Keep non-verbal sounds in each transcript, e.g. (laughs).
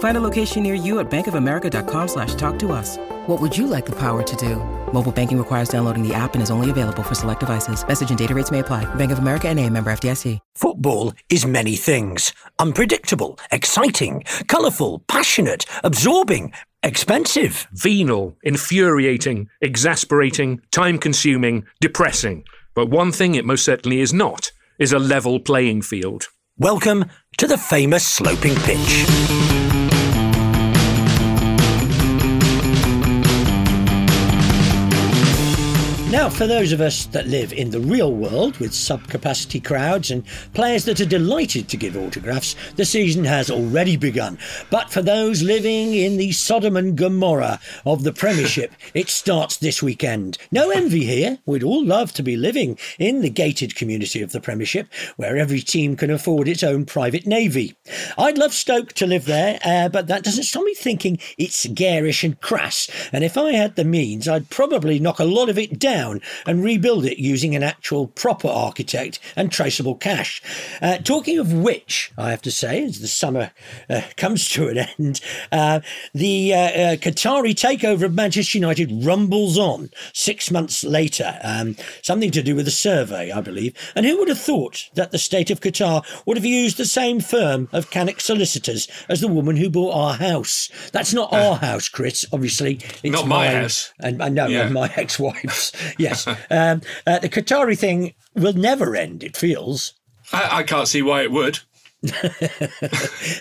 Find a location near you at bankofamerica.com slash talk to us. What would you like the power to do? Mobile banking requires downloading the app and is only available for select devices. Message and data rates may apply. Bank of America and a member FDIC. Football is many things. Unpredictable, exciting, colourful, passionate, absorbing, expensive. Venal, infuriating, exasperating, time-consuming, depressing. But one thing it most certainly is not, is a level playing field. Welcome to the famous sloping pitch. Now, for those of us that live in the real world with subcapacity crowds and players that are delighted to give autographs, the season has already begun. But for those living in the Sodom and Gomorrah of the Premiership, (laughs) it starts this weekend. No envy here. We'd all love to be living in the gated community of the Premiership, where every team can afford its own private navy. I'd love Stoke to live there, uh, but that doesn't stop me thinking it's garish and crass. And if I had the means, I'd probably knock a lot of it down and rebuild it using an actual proper architect and traceable cash. Uh, talking of which, I have to say, as the summer uh, comes to an end, uh, the uh, uh, Qatari takeover of Manchester United rumbles on six months later. Um, something to do with a survey, I believe. And who would have thought that the state of Qatar would have used the same firm of Canuck solicitors as the woman who bought our house? That's not our house, Chris. Obviously, it's Not my house. and, no, Yeah. my (laughs) ex-wife's. Yes, um, uh, the Qatari thing will never end. It feels. I, I can't see why it would. (laughs)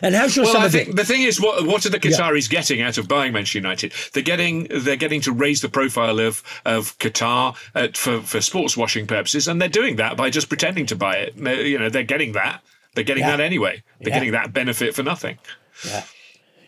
And how's your Well, summer I think the thing is, what what are the Qataris getting out of buying Manchester United? They're getting they're getting to raise the profile of of Qatar uh, for for sports washing purposes, and they're doing that by just pretending to buy it. They're, you know, they're getting that. They're getting Yeah. that anyway. They're Yeah. getting that benefit for nothing. Yeah.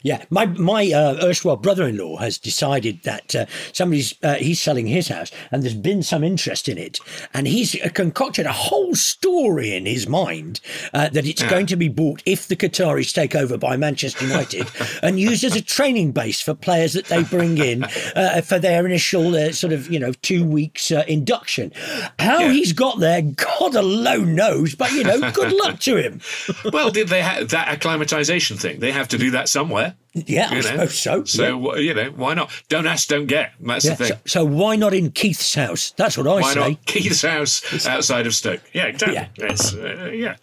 Yeah, my my uh, erstwhile brother-in-law has decided that uh, somebody's uh, he's selling his house, and there's been some interest in it, and he's uh, concocted a whole story in his mind uh, that it's going to be bought if the Qataris take over by Manchester United, (laughs) and used as a training base for players that they bring in uh, for their initial uh, sort of you know two weeks uh, induction. How Yeah. he's got there, God alone knows, but you know, good luck to him. (laughs) well, did they have that acclimatization thing? They have to do that somewhere. Yeah, I you know? suppose so. So yeah. you know, why not? Don't ask, don't get. That's Yeah, the thing. so, so why not in Keith's house? That's what I Why say. not Keith's house outside of Stoke? Yeah, exactly. Yeah. Yes, uh, yeah.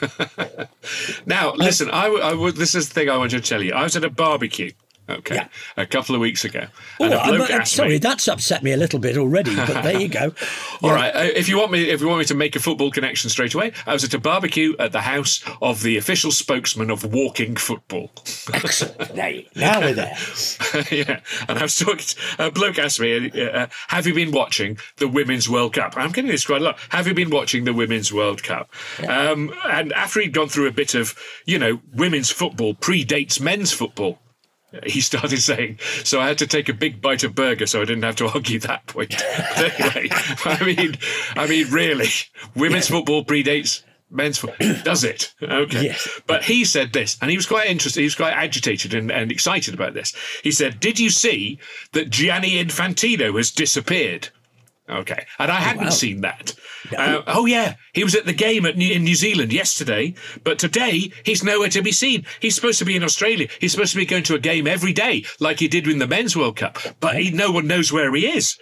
(laughs) now, listen. I, w- I w- This is the thing I wanted to tell you. I was at a barbecue. Okay, Yeah. a couple of weeks ago. Oh, I'm, bloke I'm asked sorry, me, that's upset me a little bit already. But there you go. (laughs) All right. Uh, if you want me, if you want me to make a football connection straight away, I was at a barbecue at the house of the official spokesman of walking football. (laughs) Excellent. Now, now we're there. (laughs) yeah, and I was talking. A bloke asked me, uh, uh, "Have you been watching the Women's World Cup?" I'm getting this quite a lot. Have you been watching the Women's World Cup? Um, and after he'd gone through a bit of, you know, women's football predates men's football. He started saying, so I had to take a big bite of burger, so I didn't have to argue that point. (laughs) But anyway, I mean, I mean, really, women's football predates men's football. (clears throat) Does it? Okay. Yes. But he said this, and he was quite interested. He was quite agitated and, and excited about this. He said, "Did you see that Gianni Infantino has disappeared?" Okay, and I oh, hadn't seen that. Uh, oh yeah, he was at the game at New, in New Zealand yesterday, but today he's nowhere to be seen. He's supposed to be in Australia. He's supposed to be going to a game every day, like he did in the Men's World Cup, but he, no one knows where he is.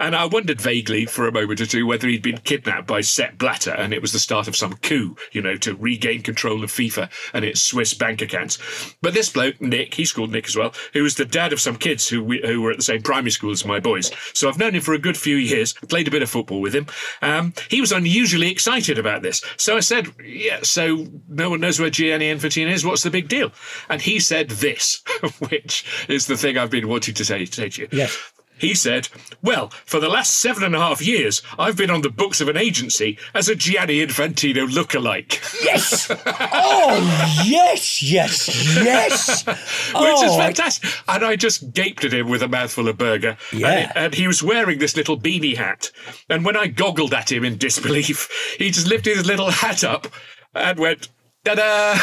And I wondered vaguely for a moment or two whether he'd been kidnapped by Sepp Blatter and it was the start of some coup, you know, to regain control of FIFA and its Swiss bank accounts. But this bloke, Nick, he's called Nick as well, who was the dad of some kids who, we, who were at the same primary school as my boys. So I've known him for a good few years, played a bit of football with him. Um, he was unusually excited about this. So I said, Yeah, so no one knows where Gianni Infantino is. What's the big deal? And he said this, (laughs) which is the thing I've been wanting to say, say to you. Yes. He said, Well, for the last seven and a half years, I've been on the books of an agency as a Gianni Infantino lookalike. Yes. (laughs) oh, yes, yes, yes. Which oh, is I- fantastic. And I just gaped at him with a mouthful of burger. Yeah. And, and he was wearing this little beanie hat. And when I goggled at him in disbelief, he just lifted his little hat up and went, Ta-da!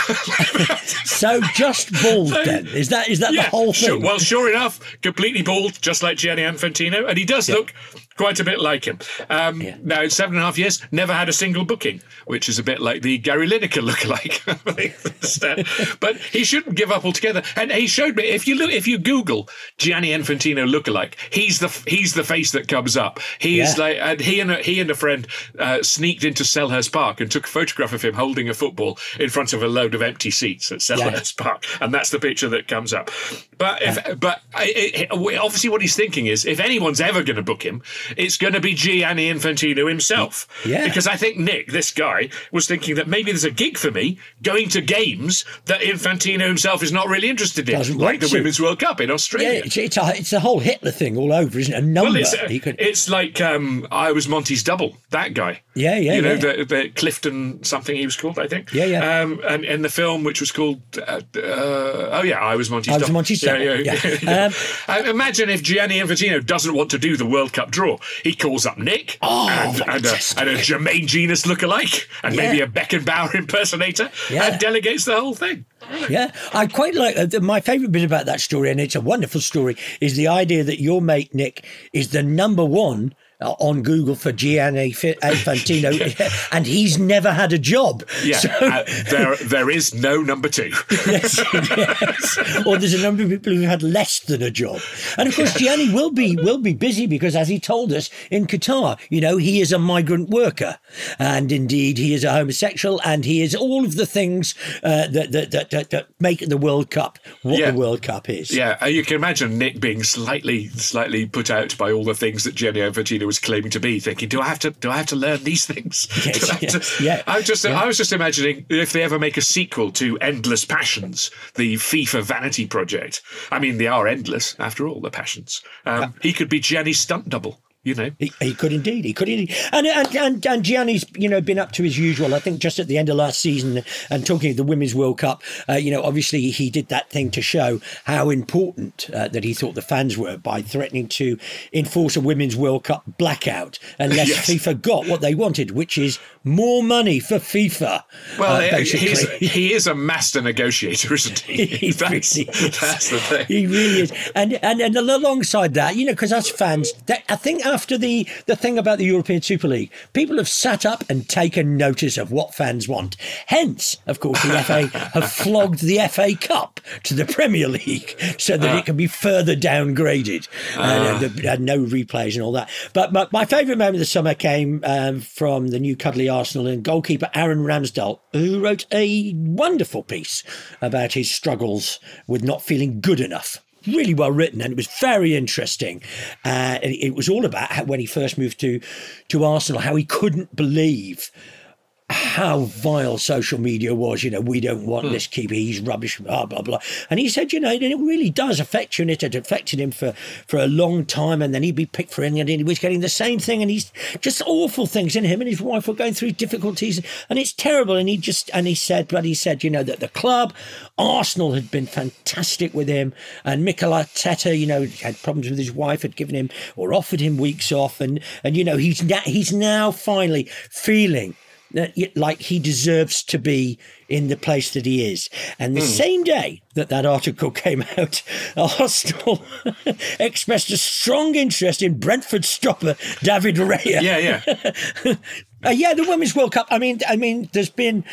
so just bald then. Is that is that the whole sure- thing? well, sure enough, completely bald, just like Gianni Infantino, and he does look quite a bit like him. Um, Now, in seven and a half years, never had a single booking, which is a bit like the Gary Lineker lookalike. (laughs) but he shouldn't give up altogether. And he showed me if you look, if you Google Gianni Infantino lookalike, he's the he's the face that comes up. He's Yeah. like, and he and a, he and a friend uh, sneaked into Selhurst Park and took a photograph of him holding a football in front of a load of empty seats at Selhurst Park, and that's the picture that comes up. But if, but I, I- obviously, what he's thinking is, if anyone's ever going to book him, it's going to be Gianni Infantino himself. Yeah. Because I think Nick, this guy, was thinking that maybe there's a gig for me going to games that Infantino himself is not really interested in, Doesn't like the to. Women's World Cup in yeah, Australia. it's, it's, a, it's the whole Hitler thing all over, isn't it? A number. Well, it's, he could, it's like um, I was Monty's double. That guy. Yeah, yeah, You know yeah. the, the Clifton something he was called, I think. Yeah, yeah. Um, and in the film, which was called, uh, uh, oh yeah, I was Monty's I was double. Monty's yeah, double, yeah, yeah. (laughs) yeah. Um, Uh, imagine if Gianni Infantino doesn't want to do the World Cup draw. He calls up Nick Oh, and, and, a, and a Jermaine Jenas lookalike and Yeah. maybe a Beckenbauer impersonator Yeah. and delegates the whole thing. Yeah, I quite like uh, my favourite bit about that story, and it's a wonderful story, is the idea that your mate Nick is the number one on Google for Gianni Infantino, (laughs) and he's never had a job. Yeah, So- uh, there there is no number two. (laughs) yes, yes. Or there's a number of people who had less than a job, and of course Gianni will be will be busy because, as he told us in Qatar, you know he is a migrant worker, and indeed he is a homosexual, and he is all of the things uh, that, that, that that that make the World Cup what Yeah. the World Cup is. Yeah, uh, you can imagine Nick being slightly, slightly put out by all the things that Gianni Infantino was claiming to be, thinking, "Do I have to? Do I have to learn these things?" (laughs) Yes, I yes, to-" yeah, I just, I was just imagining if they ever make a sequel to Endless Passions, the FIFA vanity project. I mean, they are endless after all. The passions. Um, he could be Gianni's stunt double. You know. He, he could indeed. He could indeed. And, and and and Gianni's, you know, been up to his usual. I think just at the end of last season, and talking of the Women's World Cup, uh, you know, obviously he did that thing to show how important uh, that he thought the fans were by threatening to enforce a Women's World Cup blackout unless (laughs) Yes. FIFA got what they wanted, which is more money for FIFA. Well, uh, he- basically. he's, he is a master negotiator, isn't he? (laughs) He (laughs) that's, really is. (laughs) that's the thing. He really is, and and and alongside that, you know, because us fans, that, I think after the the thing about the European Super League, people have sat up and taken notice of what fans want. Hence, of course, the FA have flogged the FA Cup to the Premier League so that it can be further downgraded and, and, and no replays and all that. But my, my favourite moment of the summer came um, from the new cuddly Arsenal and goalkeeper Aaron Ramsdale, who wrote a wonderful piece about his struggles with not feeling good enough. Really well written, and it was very interesting. Uh, it was all about how, when he first moved to to Arsenal, how he couldn't believe how vile social media was. You know, we don't want hmm. this keeper, he's rubbish, blah, blah, blah. And he said, you know, it really does affect you, and it had affected him for, for a long time. And then he'd be picked for England, and he was getting the same thing. And he's just awful things. in him and his wife were going through difficulties, and it's terrible. And he just, and he said, but he said, you know, that the club, Arsenal had been fantastic with him. And Mikel Arteta, you know, had problems with his wife, had given him or offered him weeks off. And, and you know, he's, na- he's now finally feeling like he deserves to be in the place that he is. And the same day that that article (laughs) came out, Arsenal (laughs) expressed a strong interest in Brentford stopper David Raya. Yeah, yeah. (laughs) Uh, yeah, the Women's World Cup. I mean, I mean, there's been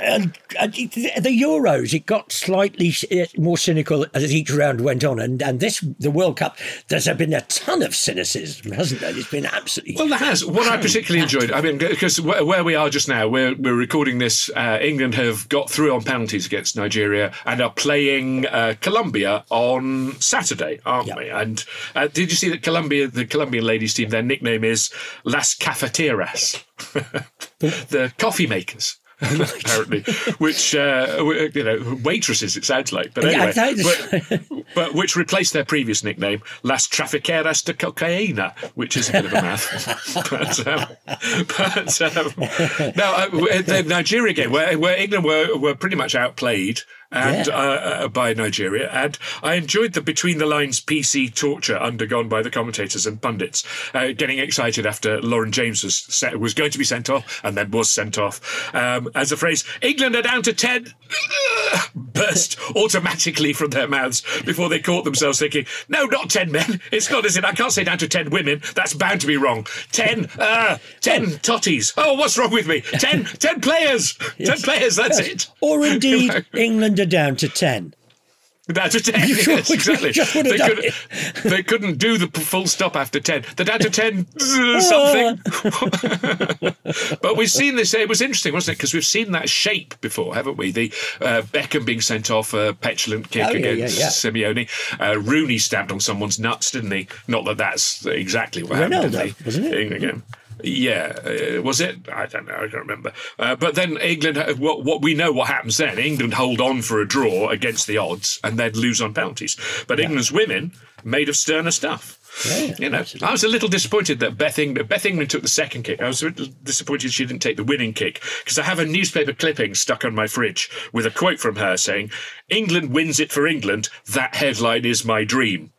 uh, the Euros. It got slightly uh, more cynical as each round went on, and and this the World Cup. There's been a ton of cynicism, hasn't there? It's been absolutely well. There has. What I particularly enjoyed. I mean, because where we are just now, we're we're recording this. Uh, England have got through on penalties against Nigeria and are playing uh, Colombia on Saturday, aren't yep. we? And uh, did you see that Colombia, the Colombian ladies team, their nickname is Las Cafeteras, (laughs) the coffee makers. (laughs) apparently, which uh, you know waitresses it sounds like, but anyway, but, but, which replaced their previous nickname Las Trafiqueras de Cocaína, which is a bit of a math. (laughs) but um, but um, now uh, the Nigeria game where, where England were were pretty much outplayed and yeah. uh, uh, by Nigeria. And I enjoyed the between the lines PC torture undergone by the commentators and pundits, uh, getting excited after Lauren James was set, was going to be sent off and then was sent off. Um, as the phrase "England are down to ten (laughs) burst automatically from their mouths before they caught themselves thinking, "No, not ten men. It's not is it? I can't say down to ten women. That's bound to be wrong. Ten, uh, ten totties. Oh, what's wrong with me? Ten, ten players. (laughs) Yes. Ten players. That's yes. it. Or (laughs) indeed, England down to 10. Down to 10, (laughs) yes, exactly. They, could, they couldn't do the full stop after 10. They're down to 10 (laughs) something. (laughs) but we've seen this. It was interesting, wasn't it? Because we've seen that shape before, haven't we? The uh, Beckham being sent off a petulant kick oh, yeah, against yeah, yeah. Simeone. Uh, Rooney stabbed on someone's nuts, didn't he? Not that that's exactly what Ronaldo, happened. Wasn't it? Again. Yeah, uh, was it? I don't know. I can't remember. Uh, but then England, uh, what, what, we know what happens then. England hold on for a draw against the odds and then lose on penalties. But yeah. England's women made of sterner stuff. Yeah, you know, absolutely. I was a little disappointed that Beth England, Beth England took the second kick. I was disappointed she didn't take the winning kick because I have a newspaper clipping stuck on my fridge with a quote from her saying, "England wins it for England. That headline is my dream.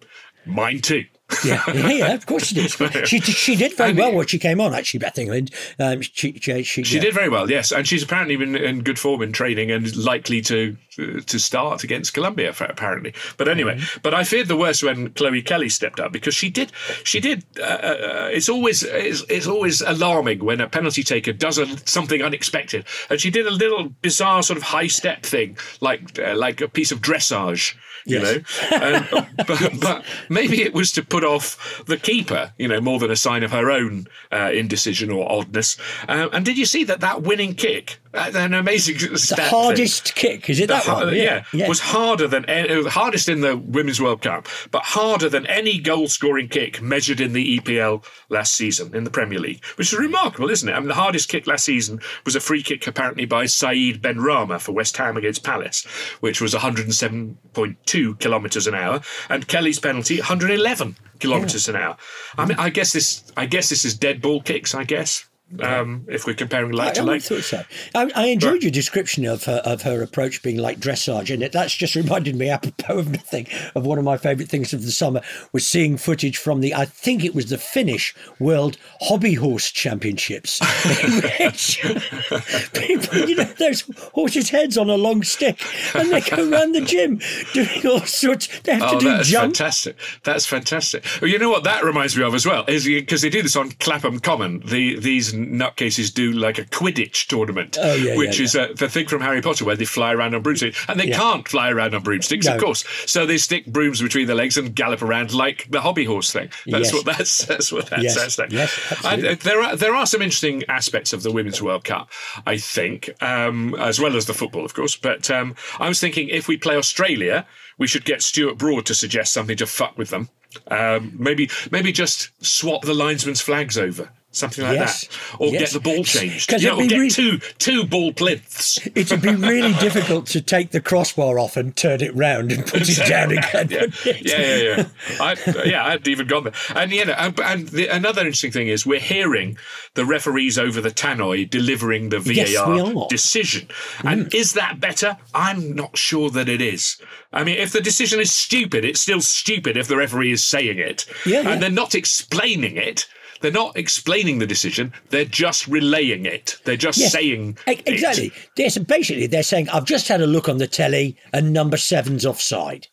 Mine too." Yeah, yeah, of course she did. (laughs) She, she did very and well when she came on, actually, Beth England. Um, she she, she, she yeah. did very well, yes. And she's apparently been in good form in training and likely to to start against Colombia, apparently. But anyway, mm-hmm. but I feared the worst when Chloe Kelly stepped up because she did, she did, uh, uh, it's always, it's, it's, always alarming when a penalty taker does a, something unexpected. And she did a little bizarre sort of high step thing, like, uh, like a piece of dressage you yes. know. (laughs) Um, but, but, maybe it was to put off the keeper, you know, more than a sign of her own uh, indecision or oddness. Um, and did you see that that winning kick? Uh, an amazing the hardest thing. kick is it the that one? Yeah, yeah, was harder than any, hardest in the Women's World Cup, but harder than any goal-scoring kick measured in the EPL last season in the Premier League, which is remarkable, isn't it? I mean, the hardest kick last season was a free kick apparently by Saeed Benrahma for West Ham against Palace, which was 107.2 kilometres an hour, and Kelly's penalty 111 kilometres yeah. an hour. I mean, I guess this, I guess this is dead ball kicks. I guess um, if we're comparing like I, to like. I thought so. I, I enjoyed but, your description of her of her approach being like dressage, and it that's just reminded me, (laughs) apropos of nothing, of one of my favourite things of the summer was seeing footage from the I think it was the Finnish World Hobby Horse Championships, (laughs) which (laughs) people, you know, those horses' heads on a long stick, and they go around the gym doing all sorts. They have oh, to do that's jump. fantastic. That's fantastic. Well, you know what that reminds me of as well is because they do this on Clapham Common. The these nutcases do like a Quidditch tournament, oh, yeah, which yeah, is yeah. Uh, the thing from Harry Potter where they fly around on broomsticks, and they can't fly around on broomsticks, no. of course. So they stick brooms between their legs and gallop around like the hobby horse thing. That's yes. what that's that's what that yes. sounds like. Yes, and, uh, there are there are some interesting aspects of the Women's World Cup, I think, um, as well as the football, of course. But um, I was thinking if we play Australia, we should get Stuart Broad to suggest something to fuck with them. Um, maybe maybe just swap the linesman's flags over something like yes. that, or yes. get the ball changed. You know, get re- two two ball plinths. It'd be really (laughs) difficult to take the crossbar off and turn it round and put it down again. yeah. (laughs) yeah, yeah, yeah. I, yeah, I hadn't even gone there. And you know, and, and the, another interesting thing is we're hearing the referees over the tannoy delivering the VAR yes, decision. And mm. is that better? I'm not sure that it is. I mean, if the decision is stupid, it's still stupid if the referee is saying it. Yeah, yeah. And they're not explaining it they're not explaining the decision. They're just relaying it. They're just yes, saying exactly. They're, basically, they're saying, "I've just had a look on the telly, and number seven's offside."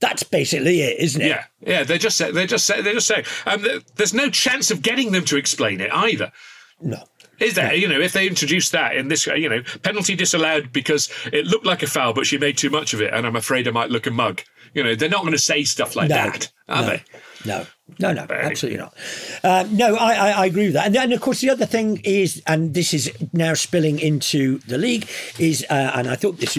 That's basically it, isn't it? Yeah, yeah. They're just they're just they're just saying. Um, there's no chance of getting them to explain it either. No. Is there? You know, if they introduced that in this, you know, penalty disallowed because it looked like a foul, but she made too much of it, and I'm afraid I might look a mug. You know, they're not going to say stuff like No. that, are No. they? No, no, no, absolutely not. Um, no, I, I, I agree with that. And then, of course, the other thing is, and this is now spilling into the league, is, uh, and I thought this.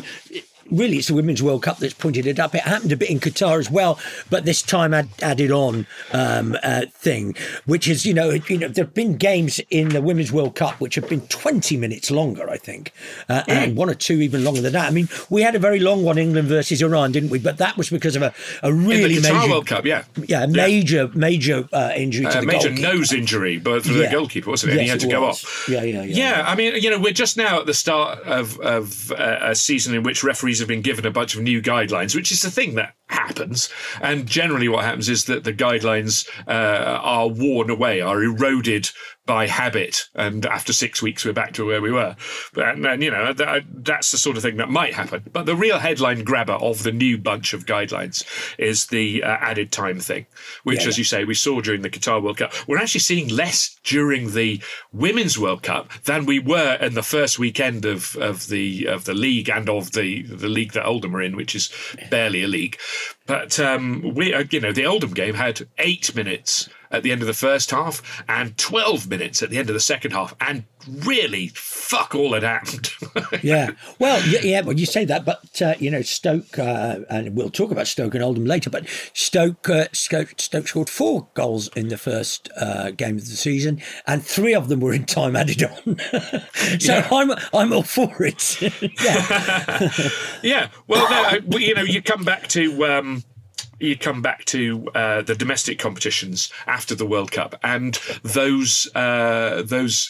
Really, it's the Women's World Cup that's pointed it up. It happened a bit in Qatar as well, but this time ad- added on um, uh, thing, which is, you know, you know, there have been games in the Women's World Cup which have been 20 minutes longer, I think, uh, and one or two even longer than that. I mean, we had a very long one, England versus Iran, didn't we? But that was because of a, a In really the Qatar major World Cup, yeah. yeah, a major, major uh, injury to A the major goalkeeper. nose injury, but for Yeah. the goalkeeper, wasn't it? and he had to go off. Yeah, yeah, yeah. Yeah, I mean, you know, we're just now at the start of, of uh, a season in which referees have been given a bunch of new guidelines, which is the thing that happens. And generally, what happens is that the guidelines uh, are worn away, are eroded by habit, and after six weeks, we're back to where we were. But, and, and, you know, that, that's the sort of thing that might happen. But the real headline grabber of the new bunch of guidelines is the uh, added time thing, which, Yeah, as yeah. you say, we saw during the Qatar World Cup. We're actually seeing less during the Women's World Cup than we were in the first weekend of, of the of the league and of the the league that Oldham are in, which is barely a league. But um, we, uh, you know, the Oldham game had eight minutes at the end of the first half and 12 minutes at the end of the second half. And really, fuck all had happened. (laughs) yeah. Well, yeah, yeah, well, you say that, but uh, you know, Stoke, uh, and we'll talk about Stoke and Oldham later. But Stoke, uh, Stoke, Stoke scored four goals in the first uh, game of the season, and three of them were in time added on. (laughs) so I'm I'm all for it. (laughs) yeah, Yeah, well, no, you know, you come back to um, you come back to uh, the domestic competitions after the World Cup, and those uh, those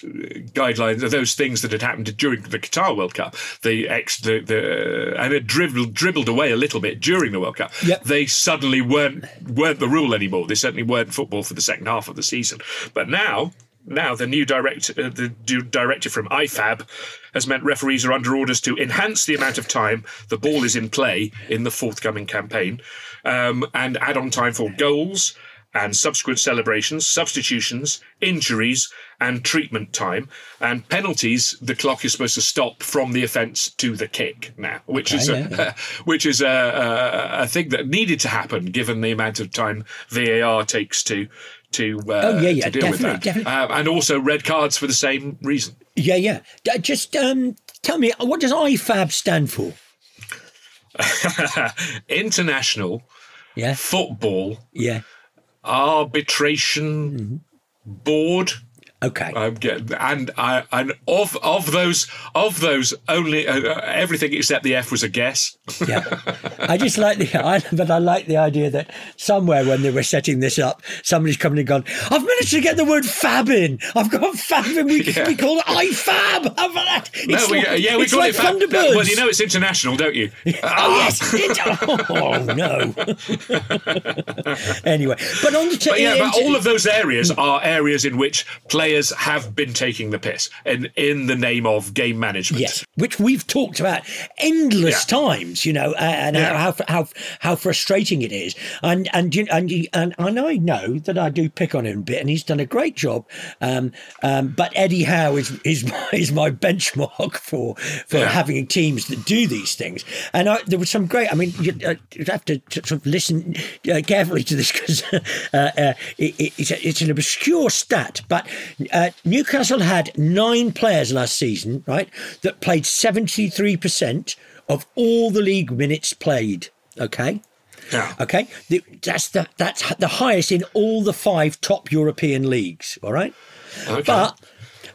guidelines, those things that had happened during the Qatar World Cup, the ex, the, the and it dribbled dribbled away a little bit during the World Cup. Yep. They suddenly weren't weren't the rule anymore. They certainly weren't football for the second half of the season. But now now the new direct uh, the new directive from IFAB has meant referees are under orders to enhance the amount of time the ball is in play in the forthcoming campaign, um, and add on time for goals and subsequent celebrations, substitutions, injuries, and treatment time. And penalties, the clock is supposed to stop from the offence to the kick now, which is Okay, a, (laughs) which is a, a, a thing that needed to happen given the amount of time VAR takes to to, uh, Oh, yeah, yeah, to deal with that, definitely. Um, and also red cards for the same reason. yeah, yeah. Just um, tell me, what does IFAB stand for? (laughs) International Yeah, Football yeah. Arbitration mm-hmm. Board. Okay. I'm getting, and I and of of those of those only uh, uh, everything except the F was a guess. Yeah, (laughs) I just like the, I, but I like the idea that somewhere when they were setting this up, somebody's coming and gone. I've managed to get the word fab in. I've got fab in. We, Yeah. we call it IFAB. That? No, It's we, like, yeah, we call like it fa- Thunderbirds. Well, you know it's international, don't you? (laughs) Oh yes. It, oh no. (laughs) anyway, but on the t- But yeah, but all of those areas are areas in which players have been taking the piss in in the name of game management. Yes, which we've talked about endless Yeah. times, you know, and Yeah. how, how how frustrating it is. And and you- and you- and and I know that I do pick on him a bit, and he's done a great job. Um, um, but Eddie Howe is (laughs) is my, is my benchmark for for Yeah. having teams that do these things. And I, there was some great. I mean, you, uh, you have to sort of listen uh, carefully to this because (laughs) uh, uh, it, it- it's, a, it's an obscure stat, but uh, Newcastle had nine players last season, right, that played seventy three percent of all the league minutes played. Okay. Yeah. Okay, The- that's the that's the highest in all the five top European leagues. All right, Okay. but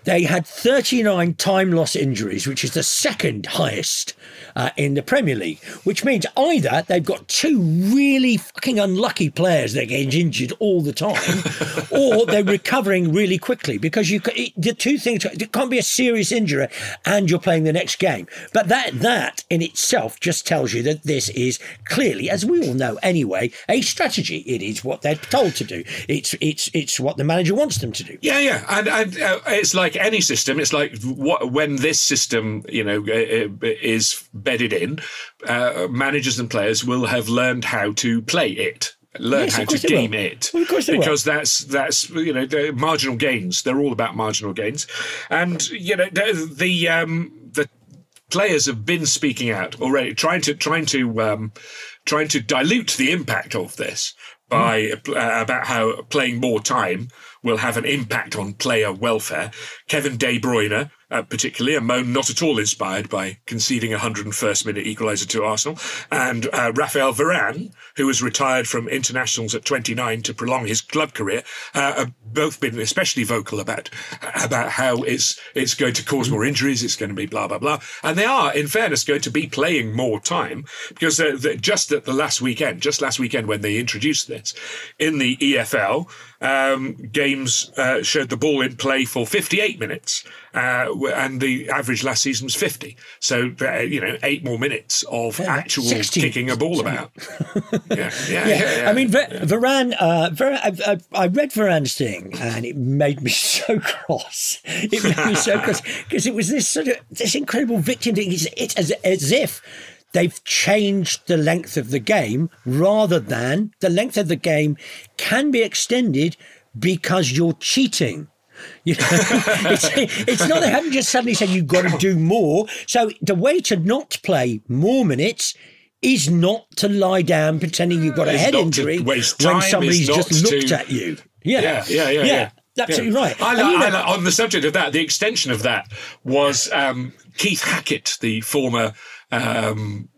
they had 39 time loss injuries, which is the second highest uh, in the Premier League, which means either they've got two really fucking unlucky players that get injured all the time, (laughs) or they're recovering really quickly because you it- the two things it can't be a serious injury and you're playing the next game. But that that in itself just tells you that this is clearly, as we all know anyway, a strategy. It is what they're told to do. It's it's it's what the manager wants them to do. Yeah, yeah, and, and uh, it's like any system. It's like what when this system, you know, uh, uh, is bedded in, uh, managers and players will have learned how to play it. learn Yes, how to game will. it Well, of course they will. because that's that's you know the marginal gains. They're all about marginal gains, and you know the the, um, the players have been speaking out already, trying to trying to um, trying to dilute the impact of this by Hmm. uh, about how playing more time will have an impact on player welfare. Kevin De Bruyne, uh, particularly, a moan not at all inspired by conceding a 101st minute equaliser to Arsenal, and uh, Rafael Varane, who was retired from internationals at 29 to prolong his club career, uh, have both been especially vocal about about how it's it's going to cause more injuries, it's going to be blah blah blah, and they are, in fairness, going to be playing more time because uh, the, just at the last weekend, just last weekend when they introduced this in the EFL, um, games uh, showed the ball in play for 58 minutes, uh, and the average last season was 50. So uh, you know, eight more minutes of Yeah, actual 60. kicking a ball about. (laughs) yeah, yeah, yeah, Yeah. I mean, Va- Varane. Uh, Var- I, I, I read Varane's thing, and it made me (laughs) so cross. It made me so cross (laughs) because it was this sort of this incredible victim thing. It's, it's as, as if they've changed the length of the game, rather than the length of the game can be extended because you're cheating. You know, (laughs) it's, it's not they haven't just suddenly said you've got to do more. So the way to not play more minutes is not to lie down pretending you've got a It's head injury when somebody's just looked to- at you. Yeah, Yeah, yeah, yeah, yeah. absolutely Yeah. right. I And like, you know- I on the subject of that, the extension of that was um, Keith Hackett, the former um,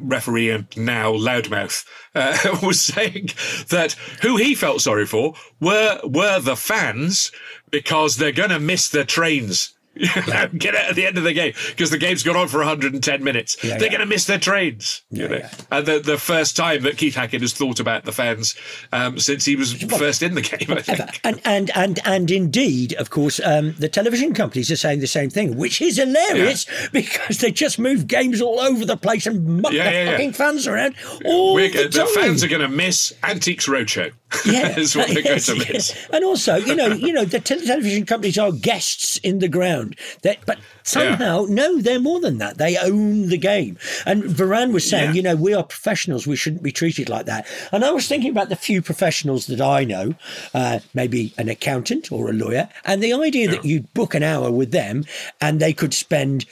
referee and now loudmouth, uh, (laughs) was saying that who he felt sorry for were were the fans because they're going to miss their trains. (laughs) Get out at the end of the game because the game's gone on for 110 minutes. Yeah, They're yeah. going to miss their trains. you know. yeah. And the, the first time that Keith Hackett has thought about the fans um, since he was first in the game, I think. and and and and indeed, of course, um, the television companies are saying the same thing, which is hilarious because they just move games all over the place and muck Yeah, the yeah, yeah. fucking fans around all We're the go- the fans are going to miss Antiques Roadshow. Yeah, (laughs) is what they're Yes, miss. And also, you know, you know, the te- television companies are guests in the ground. That, but somehow, no, they're more than that. They own the game. And Varane was saying, Yeah. you know, we are professionals. We shouldn't be treated like that. And I was thinking about the few professionals that I know, uh, maybe an accountant or a lawyer, and the idea that you'd book an hour with them and they could spend.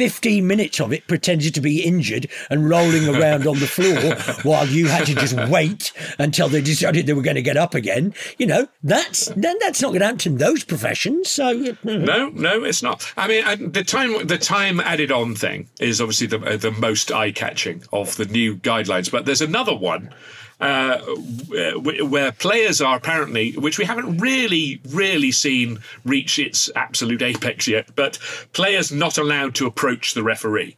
15 minutes of it pretended to be injured and rolling (laughs) around on the floor while you had to just wait until they decided they were going to get up again. You know, that's then that's not going to happen in those professions. So, No, no, it's not. I mean, I, the time the time added on thing is obviously the uh, the most eye catching of the new guidelines. But there's another one. Uh, where, where players are apparently, which we haven't really, really seen reach its absolute apex yet, but players not allowed to approach the referee.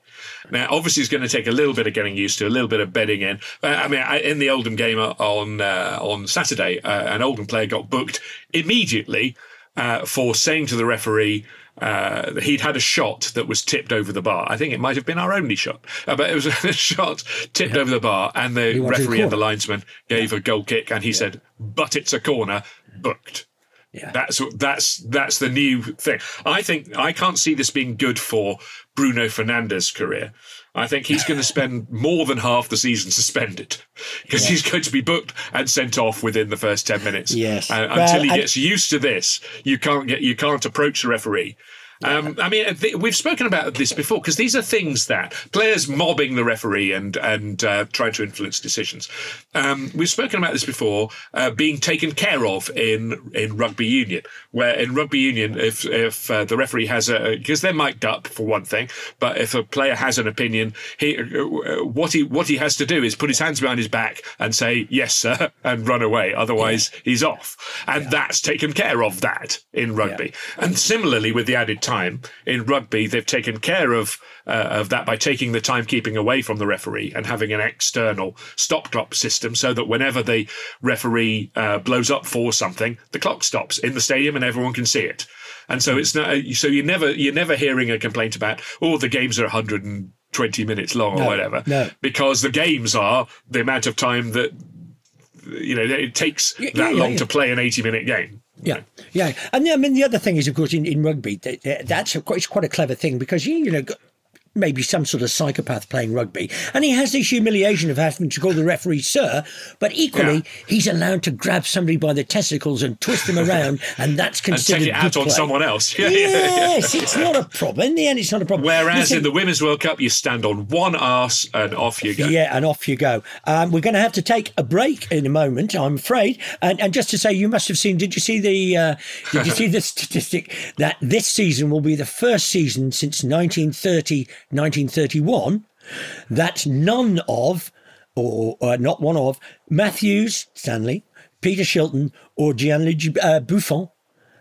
Now, obviously, it's going to take a little bit of getting used to, a little bit of bedding in. Uh, I mean, I, in the Oldham game on uh, on Saturday, uh, an Oldham player got booked immediately uh, for saying to the referee uh, he'd had a shot that was tipped over the bar. I think it might have been our only shot, uh, but it was (laughs) a shot tipped over the bar, and the referee and the linesman gave a goal kick, and he said, "But it's a corner, booked." Yeah. That's that's that's the new thing. I think I can't see this being good for Bruno Fernandes' career. I think he's going to spend more than half the season suspended because he's going to be booked and sent off within the first ten minutes. Yes. Uh, Well, until he and- gets used to this, you can't get you can't approach the referee. Um, I mean, th- we've spoken about this before because these are things that players mobbing the referee and and uh, trying to influence decisions. Um, we've spoken about this before, uh, being taken care of in in rugby union, where in rugby union, if if uh, the referee has a because they're mic'd up for one thing, but if a player has an opinion, he uh, what he what he has to do is put his hands behind his back and say yes sir (laughs) and run away. Otherwise, he's off, and that's taken care of that in rugby. And similarly with the added time in rugby, they've taken care of uh, of that by taking the timekeeping away from the referee and having an external stop clock system, so that whenever the referee uh, blows up for something, the clock stops in the stadium and everyone can see it. And so it's not so you're never you're never hearing a complaint about oh the games are 120 minutes long or whatever no. because the games are the amount of time that you know it takes Yeah, that yeah, long yeah. to play an 80 minute game. Yeah, yeah, and I mean the other thing is, of course, in, in rugby, that, that- that's a, quite- it's quite a clever thing because you you know, maybe some sort of psychopath playing rugby. And he has this humiliation of having to call the referee sir, but equally, yeah. he's allowed to grab somebody by the testicles and twist them around, and that's (laughs) considered. and take it out on play. someone else. (laughs) Yeah, yes, it's not a problem. In the end, it's not a problem. Whereas in the Women's World Cup, you stand on one arse and off you go. Yeah, and off you go. Um, we're going to have to take a break in a moment, I'm afraid. And, and just to say, you must have seen. Did you see the? Uh, did you see the (laughs) statistic that this season will be the first season since 1930, 1931 that none of, or, or not one of, Matthews, Stanley, Peter Shilton, or Gianluigi uh, Buffon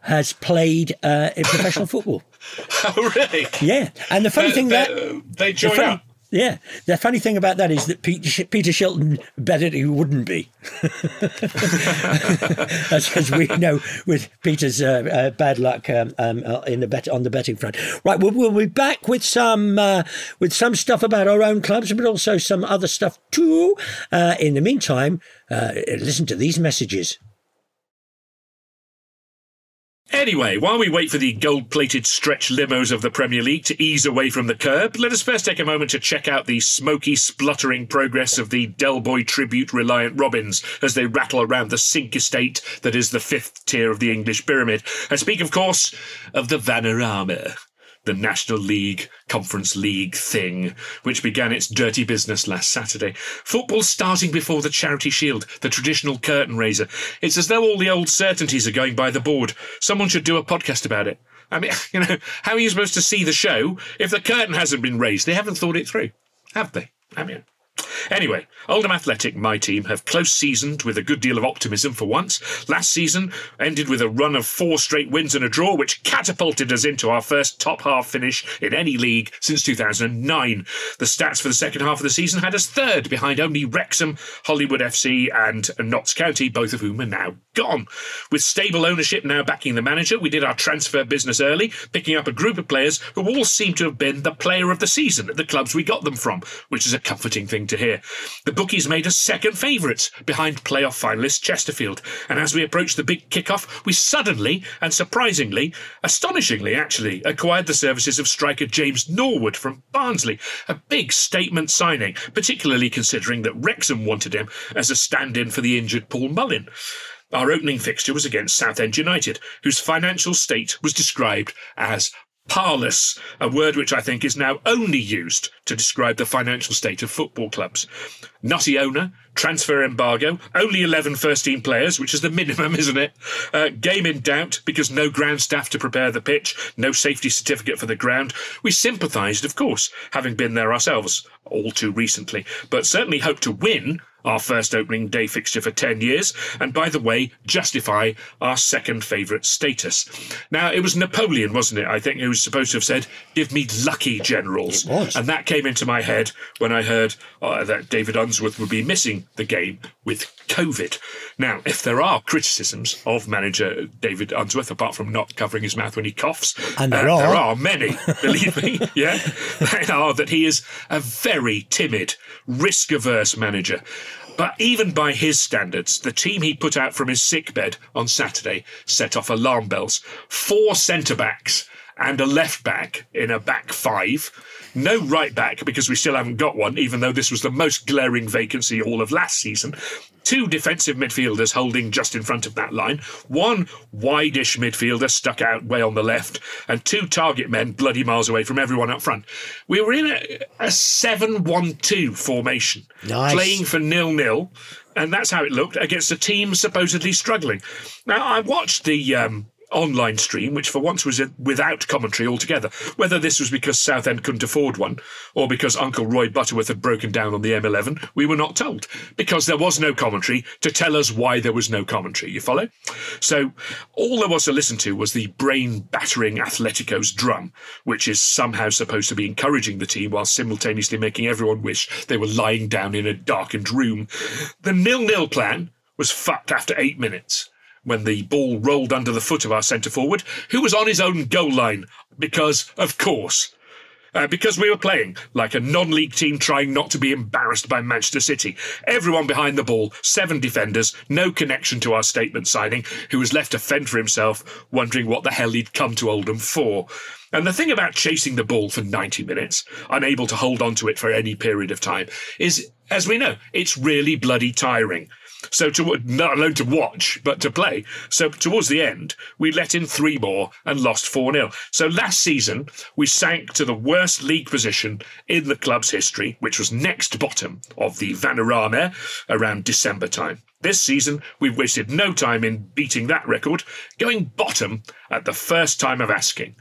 has played uh, in professional football. (laughs) Oh, really? Yeah. And the funny uh, thing that they join the funny, up. Yeah, the funny thing about that is that Peter, Peter Shilton bet it he wouldn't be, (laughs) as, as, we know with Peter's uh, uh, bad luck um, um, uh, in the bet on the betting front. Right, we'll, we'll be back with some uh, with some stuff about our own clubs, but also some other stuff too. Uh, in the meantime, uh, listen to these messages. Anyway, while we wait for the gold plated stretch limos of the Premier League to ease away from the curb, let us first take a moment to check out the smoky, spluttering progress of the Del Boy tribute reliant Robins as they rattle around the sink estate that is the fifth tier of the English pyramid. I speak, of course, of the Vanarama the National League Conference League thing, which began its dirty business last Saturday. Football starting before the Charity Shield, the traditional curtain raiser. It's as though all the old certainties are going by the board. Someone should do a podcast about it. I mean, (laughs) you know, how are you supposed to see the show if the curtain hasn't been raised? They haven't thought it through, have they? I mean, Anyway, Oldham Athletic, my team, have close seasoned with a good deal of optimism for once. Last season ended with a run of four straight wins and a draw, which catapulted us into our first top half finish in any league since 2009. The stats for the second half of the season had us third, behind only Wrexham, Hollywood FC, and Notts County, both of whom are now gone. With stable ownership now backing the manager, we did our transfer business early, picking up a group of players who all seem to have been the player of the season at the clubs we got them from, which is a comforting thing to hear. The bookies made us second favourites behind playoff finalists Chesterfield, and as we approached the big kick-off, we suddenly and surprisingly, astonishingly actually, acquired the services of striker James Norwood from Barnsley. A big statement signing, particularly considering that Wrexham wanted him as a stand-in for the injured Paul Mullin. Our opening fixture was against Southend United, whose financial state was described as parlous, a word which I think is now only used to describe the financial state of football clubs. Nutty owner, transfer embargo, only 11 first team players, which is the minimum, (laughs) isn't it? Uh, game in doubt because no ground staff to prepare the pitch, no safety certificate for the ground. We sympathised, of course, having been there ourselves all too recently, but certainly hope to win our first opening day fixture for 10 years, and by the way, justify our second favourite status. Now, it was Napoleon, wasn't it? I think, who was supposed to have said, Give me lucky generals. And that came into my head when I heard uh, that David Unsworth would be missing the game with COVID. Now, if there are criticisms of manager David Unsworth, apart from not covering his mouth when he coughs, and there, uh, are. there are many, (laughs) believe me, yeah, they are that he is a very timid, risk averse manager. But even by his standards, the team he put out from his sickbed on Saturday set off alarm bells. Four centre backs and a left back in a back five. No right back because we still haven't got one, even though this was the most glaring vacancy all of last season two defensive midfielders holding just in front of that line, one wideish midfielder stuck out way on the left, and two target men bloody miles away from everyone up front. We were in a, a 7 1 2 formation, nice. playing for nil nil. And that's how it looked against a team supposedly struggling. Now, I watched the um, online stream, which for once was without commentary altogether. Whether this was because Southend couldn't afford one, or because Uncle Roy Butterworth had broken down on the M11, we were not told. Because there was no commentary to tell us why there was no commentary. You follow? So all there was to listen to was the brain battering Atletico's drum, which is somehow supposed to be encouraging the team while simultaneously making everyone wish they were lying down in a darkened room. The nil nil plan was fucked after eight minutes when the ball rolled under the foot of our centre forward, who was on his own goal line, because, of course, Uh, because we were playing like a non league team trying not to be embarrassed by Manchester City. Everyone behind the ball, seven defenders, no connection to our statement signing, who was left to fend for himself, wondering what the hell he'd come to Oldham for. And the thing about chasing the ball for 90 minutes, unable to hold on to it for any period of time, is, as we know, it's really bloody tiring. So to not alone to watch, but to play. So towards the end, we let in three more and lost 4 0. So last season, we sank to the worst league position in the club's history, which was next bottom of the Vanarama around December time. This season, we've wasted no time in beating that record, going bottom at the first time of asking.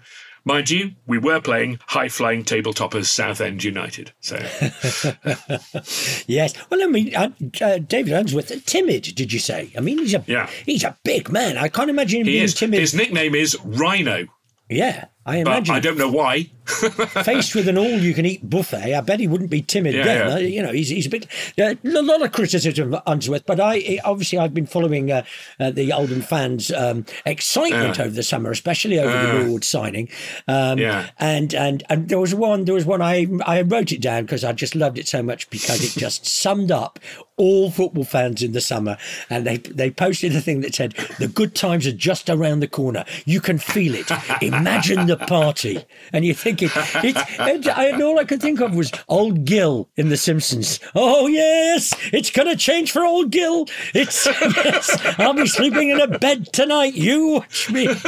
Mind you, we were playing high flying tabletoppers Southend United. So, (laughs) yes. Well, I mean, uh, uh, David Unsworth, timid, did you say? I mean, he's a Yeah. he's a big man. I can't imagine him he being is. timid. His nickname is Rhino, yeah, I imagine. but. I don't know why. (laughs) faced with an all-you-can-eat buffet, I bet he wouldn't be timid Yeah, then. yeah. Uh, You know, he's, he's a bit uh, a lot of criticism of Unsworth, but I obviously I've been following uh, uh, the Oldham fans' um, excitement over the summer, especially over the Lord signing. Um, Yeah. and and and there was one, there was one I I wrote it down because I just loved it so much because it just (laughs) summed up all football fans in the summer, and they they posted a thing that said the good times are just around the corner. You can feel it. Imagine the party, and you're thinking it's. I, and all I could think of was old Gil in The Simpsons. Oh yes, it's gonna change for old Gil. It's yes, I'll be sleeping in a bed tonight. You watch me. (laughs)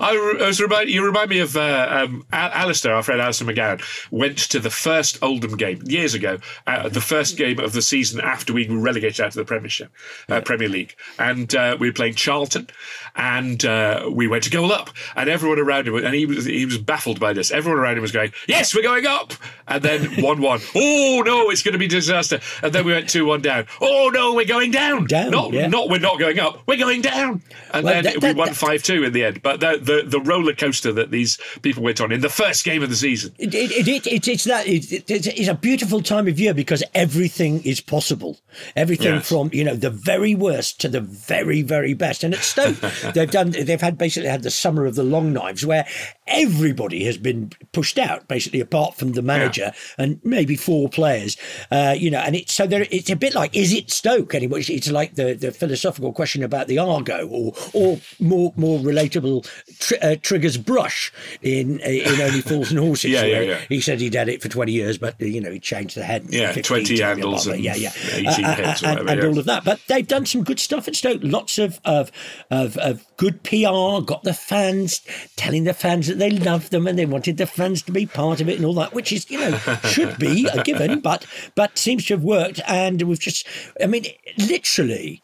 I, was remind, you remind me of uh, um, Alistair, our friend Alistair McGowan, went to the first Oldham game years ago, uh, the first game of the season after we were relegated out of the Premiership, uh, Premier League, and uh, we were playing Charlton, and uh, we went to goal up, and everyone around him, and he was he was baffled by this. Everyone around him was going, "Yes, we're going up," and then (laughs) one one. Oh no, it's going to be disaster. And then we went two one down. Oh no, we're going down. Down, Not yeah. not we're not going up. We're going down. And Well, then that- we that- won five-two in the end. But the, the the roller coaster that these people went on in the first game of the season. It, it, it, it, it's that it, it, it's a beautiful time of year because everything is possible. Everything Yes. from you know the very worst to the very very best. And at Stoke, (laughs) they've done they've had basically had the summer of the long knives where everybody has been pushed out basically apart from the manager and maybe four players. Uh, you know, and it's so there. It's a bit like is it Stoke anyway? It's- like the, the philosophical question about the Argo or or more more relatable tr- uh, triggers brush in in Only Fools and Horses. (laughs) Yeah, yeah, yeah. He said he'd had it for 20 years, but, uh, you know, he changed the head. Yeah, 20 to handles and yeah, yeah. 18 Uh, heads and, whatever, and yeah. all of that. But they've done some good stuff at Stoke. Lots of, of, of, of good PR, got the fans, telling the fans that they loved them and they wanted the fans to be part of it and all that, which is, you know, should be a given, (laughs) but, but seems to have worked. And we've just, I mean, literally,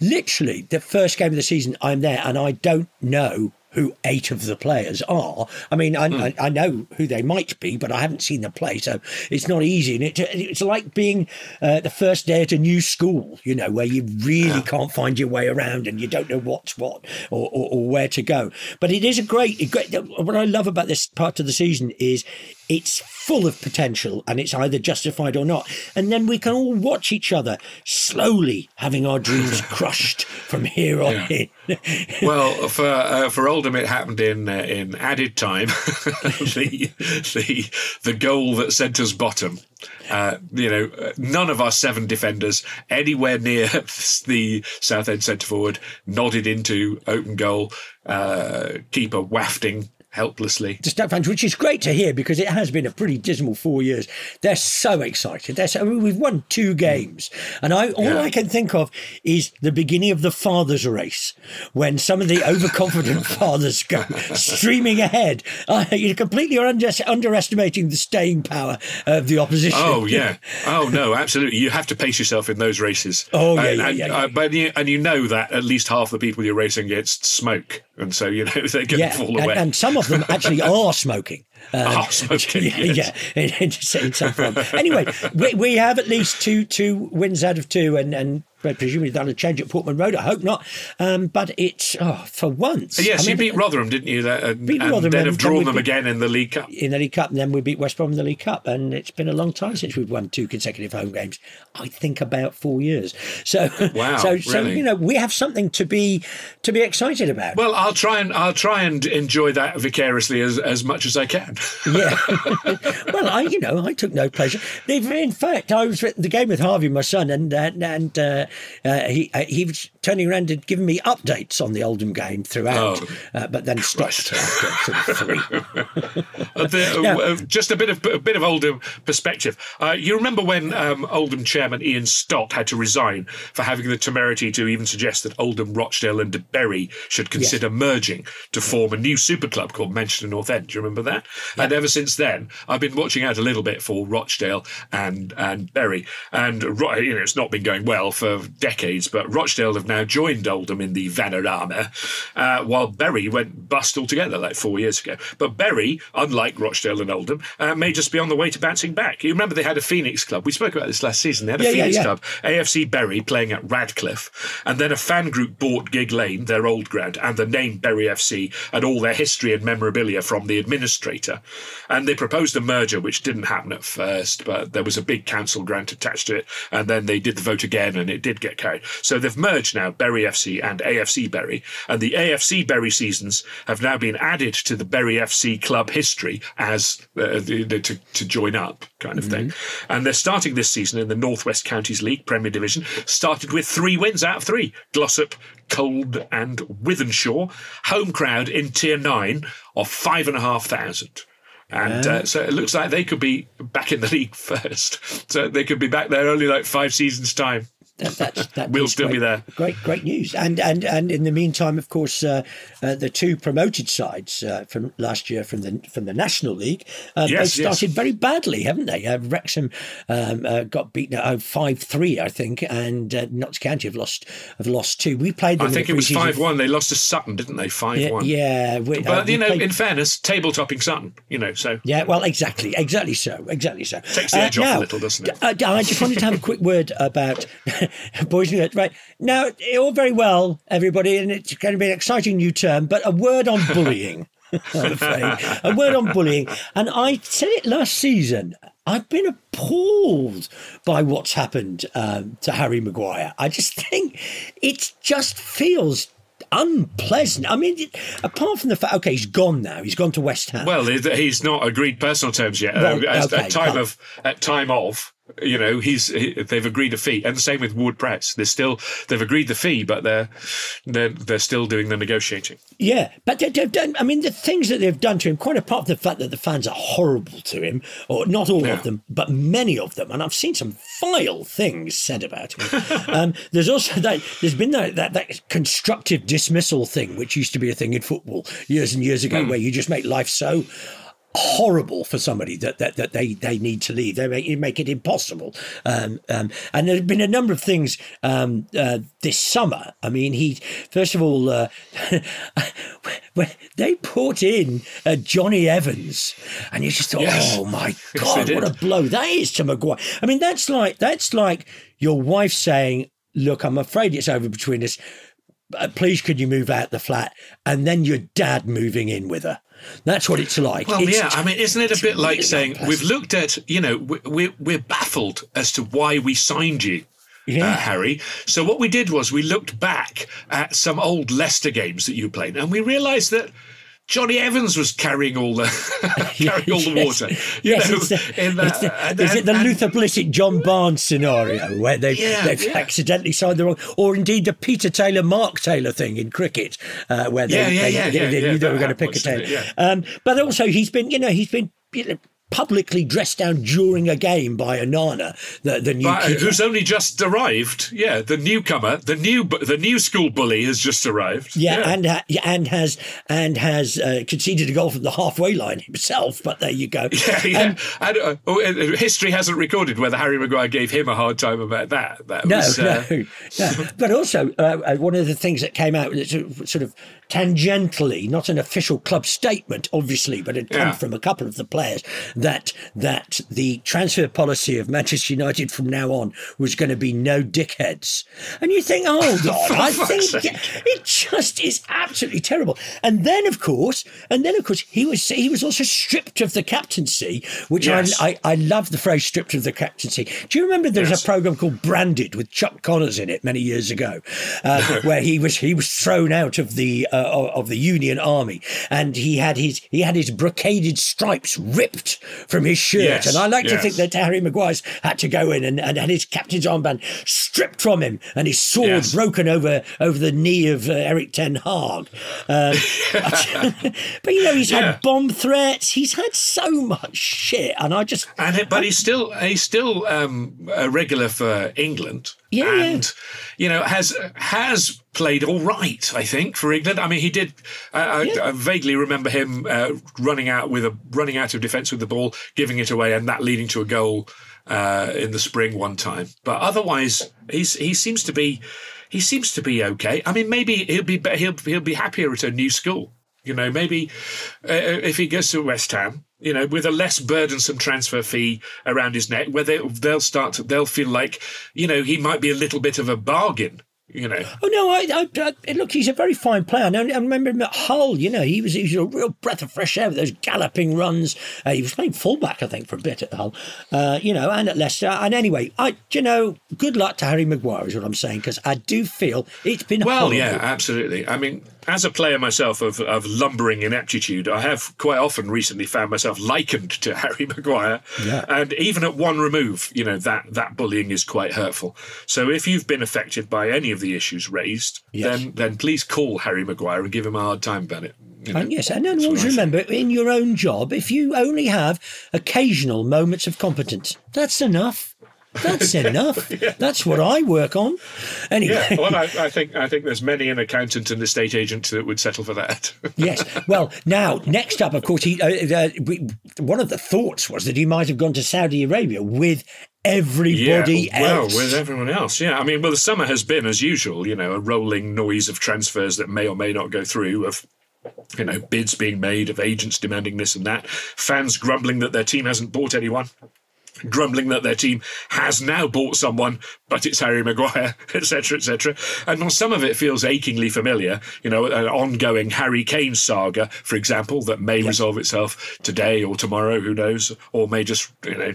literally the first game of the season i'm there and i don't know who eight of the players are. I mean I, I, I know who they might be but i haven't seen them play so it's not easy. And it, it's like being uh, the first day at a new school you know where you really can't find your way around and you don't know what's what or, or, or where to go. But it is a great, a great what i love about this part of the season is it's full of potential and it's either justified or not. And then we can all watch each other slowly having our dreams (laughs) crushed from here on in. (laughs) Well, for uh, for Oldham, it happened in uh, in added time. (laughs) the the the goal that sent us bottom. Uh, you know, none of our seven defenders anywhere near the Southend centre forward nodded into open goal. Uh, keeper wafting helplessly. to Stoke fans, which is great to hear because it has been a pretty dismal four years. They're so excited. They're so, I mean, we've won two games, and I all Yeah. I can think of is the beginning of the fathers' race when some of the overconfident (laughs) fathers go streaming ahead. Uh, you're completely under, underestimating the staying power of the opposition. Oh yeah. (laughs) Oh no, absolutely. You have to pace yourself in those races. Oh, yeah, and, yeah, and, yeah, uh, but you, and you know that at least half the people you're racing against smoke, and so you know (laughs) they're going to yeah, fall and, away. and some of them actually (laughs) are smoking. Um, Are smoking, (laughs) yeah, yes. yeah, in, in, in. Anyway, we, we have at least two two wins out of two, and and presumably that'll change at Portman Road. I hope not. Um, but it's oh, for once. Yes, I you beat Rotherham, didn't you? That, and, Beat and then have drawn them beat- again in the League Cup. in the League Cup, and then we beat West Brom in the League Cup, and it's been a long time since we've won two consecutive home games. I think about four years. So, Wow, (laughs) so, so really? you know, we have something to be to be excited about. Well, I'll try and I'll try and enjoy that vicariously as, as much as I can. Yeah. (laughs) (laughs) well, I, you know, I took no pleasure. In fact, I was at the game with Harvey, my son, and uh, and uh, uh, he uh, he turning around and giving me updates on the Oldham game throughout, Oh. uh, but then stopped after sort of three. (laughs) The- Yeah. uh, just a bit of a bit of Oldham perspective. Uh, you remember when um, Oldham chairman Ian Stott had to resign for having the temerity to even suggest that Oldham, Rochdale, and Bury should consider merging to form a new super club called Manchester North End. Do you remember that? And ever since then, I've been watching out a little bit for Rochdale and and Bury, and you know it's not been going well for decades. But Rochdale have now joined Oldham in the Vanarama, uh, while Bury went bust altogether like four years ago. But Bury, unlike Rochdale and Oldham, uh, may just be on the way to bouncing back. You remember they had a Phoenix club. We spoke about this last season. They had a Yeah, yeah, Phoenix yeah. club, AFC Bury, playing at Radcliffe, and then a fan group bought Gigg Lane, their old ground, and the name Bury FC, and all their history and memorabilia from the administrator. And they proposed a merger, which didn't happen at first, but there was a big council grant attached to it, and then they did the vote again, and it did get carried. So they've merged now Bury FC and AFC Bury, and the AFC Bury seasons have now been added to the Bury FC club history as uh, the, the, to, to join up kind of thing. And they're starting this season in the Northwest Counties League Premier Division. Started with three wins out of three: Glossop, Cold, and Wythenshawe. Home crowd in Tier Nine of five and a half thousand. And uh, so it looks like they could be back in the (laughs) league first. So they could be back there only like five seasons' time. That, that's, that (laughs) We'll still be great, there. Great, great news. And and and in the meantime, of course, uh, uh, the two promoted sides uh, from last year from the from the National League, uh, Yes, they yes. started very badly, haven't they? Uh, Wrexham um, uh, got beaten at five three, I think, and uh, Notts County have lost have lost two. We played them. I think it was five one. They lost to Sutton, didn't they? Five Yeah, one. yeah. We, But you know, played- in fairness, table topping Sutton. You know, so Yeah, well, exactly, exactly so, exactly so. Takes the edge off a little, doesn't it? I just wanted to have a quick word about (laughs) (laughs) boys and girls. Right now, all very well, everybody, and it's going to be an exciting new term, but a word on bullying. (laughs) I'm afraid. A word on bullying, and I said it last season. I've been appalled by what's happened um, to Harry Maguire. I just think it just feels unpleasant. I mean, apart from the fact, okay, he's gone now. He's gone to West Ham. Well, he's not agreed personal terms yet. Well, Uh, at- okay, at time but- of at time of, you know, he's he, they've agreed a fee, and the same with Ward-Prowse. They're still they've agreed the fee, but they're they're they're still doing the negotiating. Yeah, but they, they've done. I mean, the things that they've done to him, quite apart from the fact that the fans are horrible to him, or not all Yeah. of them, but many of them, and I've seen some vile things said about him. (laughs) um, there's also that. There's been that, that that constructive dismissal thing, which used to be a thing in football years and years ago, where you just make life so horrible for somebody that, that, that they, they need to leave. They make, make it impossible. Um, um, and there have been a number of things um, uh, this summer. I mean, he, first of all, uh, (laughs) when they put in uh, Jonny Evans, and you just thought, Yes. oh my God, what a blow that is to Maguire. I mean, that's like, that's like your wife saying, look, I'm afraid it's over between us. Uh, please, could you move out the flat? And then your dad moving in with her. That's what it's like. Well, It's yeah, I mean, isn't it a bit like saying we've looked at, you know, we- we're we're baffled as to why we signed you. Yeah. Uh, Harry. So what we did was we looked back at some old Leicester games that you played, and we realised that Jonny Evans was carrying all the (laughs) (laughs) carrying all the water. Yes, know, (laughs) it's the, in it's the- and- is it the and- Luther Blissett John Barnes scenario where they've, Yeah, they've yeah. accidentally signed the wrong, or indeed the Peter Taylor Mark Taylor thing in cricket, uh, where they, Yeah, they, yeah, they, yeah, they yeah, knew they were going to pick a happens, Taylor. doesn't it? Yeah. Um, but also he's been, you know, he's been you know, publicly dressed down during a game by Onana, the, the new But, uh, who's only just arrived? Yeah, the newcomer, the new the new school bully has just arrived. Yeah, and ha- yeah, and has and has uh, conceded a goal from the halfway line himself. But there you go. (laughs) Yeah, yeah. Um, and, uh, oh, uh, history hasn't recorded whether Harry Maguire gave him a hard time about that. That No, was, uh, no, (laughs) no. But also, uh, uh, one of the things that came out that sort of tangentially, not an official club statement, obviously, but come Yeah. from a couple of the players, that that the transfer policy of Manchester United from now on was going to be no dickheads. And you think, (laughs) hold on, I think it just is absolutely terrible. And then, of course, and then of course, he was he was also stripped of the captaincy, which Yes. I, I I love the phrase stripped of the captaincy. Do you remember there was Yes. a program called Branded with Chuck Connors in it many years ago, uh, (laughs) where he was he was thrown out of the uh, of of the Union Army, and he had his he had his brocaded stripes ripped from his shirt, Yes, and I like to think that Harry Maguire's had to go in and, and had his captain's armband stripped from him, and his sword Yes. broken over over the knee of uh, Erik Ten Hag. Um, (laughs) but you know he's Yeah. had bomb threats, he's had so much shit, and I just And it, but he's still he's still um, a regular for England. Yeah, yeah. and you know has has played all right. I think for England. I mean, he did. I, I, I vaguely remember him uh, running out with a running out of defence with the ball, giving it away, and that leading to a goal uh, in the spring one time. But otherwise, he's he seems to be he seems to be okay. I mean, maybe he'll be be- he'll he'll be happier at a new school. You know, maybe uh, if he goes to West Ham, you know, with a less burdensome transfer fee around his neck, where they, they'll start, to, they'll feel like, you know, he might be a little bit of a bargain. You know, Oh no! I, I, I look. He's a very fine player. I, I remember him at Hull. You know, he was he was a real breath of fresh air with those galloping runs. Uh, he was playing fullback, I think, for a bit at Hull. Uh, you know, and at Leicester. And anyway, I, you know, good luck to Harry Maguire is what I'm saying because I do feel it's been well, horrible. yeah, absolutely. I mean, as a player myself of, of lumbering ineptitude, I have quite often recently found myself likened to (laughs) Harry Maguire. Yeah. And even at one remove, you know, that, that bullying is quite hurtful. So if you've been affected by any of the issues raised, Yes. then then please call Harry Maguire and give him a hard time about it. you know. And yes, and then always remember in your own job, if you only have occasional moments of competence, that's enough. That's (laughs) enough. That's what I work on. Anyway. Yeah, well, I, I think I think there's many an accountant and estate agent that would settle for that. (laughs) yes. Well, now next up, of course, he uh, uh, we, one of the thoughts was that he might have gone to Saudi Arabia with everybody yeah, well, else. with everyone else, yeah. I mean, well, the summer has been as usual. You know, a rolling noise of transfers that may or may not go through. Of you know, bids being made, of agents demanding this and that, fans grumbling that their team hasn't bought anyone. Grumbling that their team has now bought someone, but it's Harry Maguire, (laughs) etc., etc. And some of it feels achingly familiar. You know, an ongoing Harry Kane saga, for example, that may resolve itself today or tomorrow, who knows, or may just you know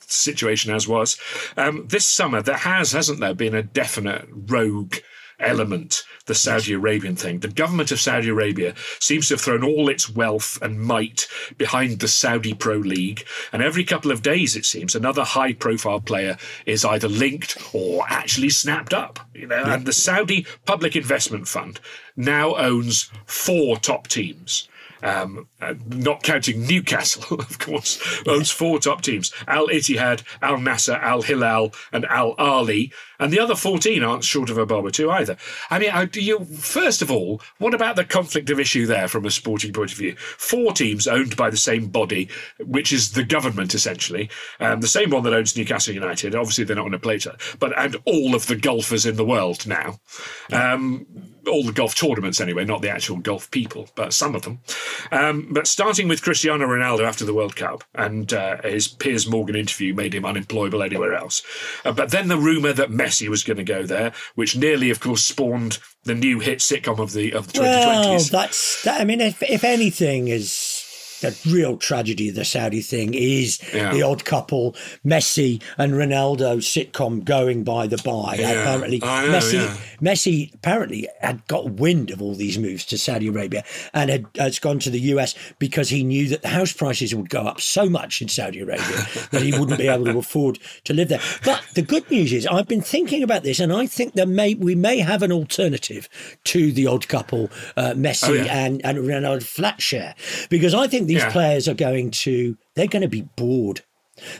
situation as was. Um, this summer, there has, hasn't there, been a definite rogue element, the Saudi Arabian thing. The government of Saudi Arabia seems to have thrown all its wealth and might behind the Saudi Pro League. And every couple of days, it seems, another high profile player is either linked or actually snapped up. You know, and the Saudi Public Investment Fund now owns four top teams um, uh, not counting Newcastle, (laughs) of course, owns four top teams Al Ittihad, Al Nassr, Al Hilal, and Al Ahli. And the other 14 aren't short of a bob or two either. I mean, do you, first of all, what about the conflict of issue there from a sporting point of view? Four teams owned by the same body, which is the government essentially, um, the same one that owns Newcastle United. Obviously, they're not going to play each other, but and all of the golfers in the world now. Um, all the golf tournaments anyway, not the actual golf people, but some of them. Um, but starting with Cristiano Ronaldo after the World Cup, and uh, his Piers Morgan interview made him unemployable anywhere else. Uh, but then the rumour that Messi was going to go there, which nearly, of course, spawned the new hit sitcom of the of the well, 2020s. that's that. I mean, if, if anything is the real tragedy of the Saudi thing is Yeah. the odd couple, Messi and Ronaldo sitcom going by the by. Yeah, Apparently, know, Messi yeah. Messi apparently had got wind of all these moves to Saudi Arabia and had has gone to the US because he knew that the house prices would go up so much in Saudi Arabia (laughs) that he wouldn't be able to afford to live there. But the good news is I've been thinking about this and I think that may we may have an alternative to the odd couple, uh, Messi Oh, and, and Ronaldo flat share. Because I think these Yeah. players are going to they're going to be bored.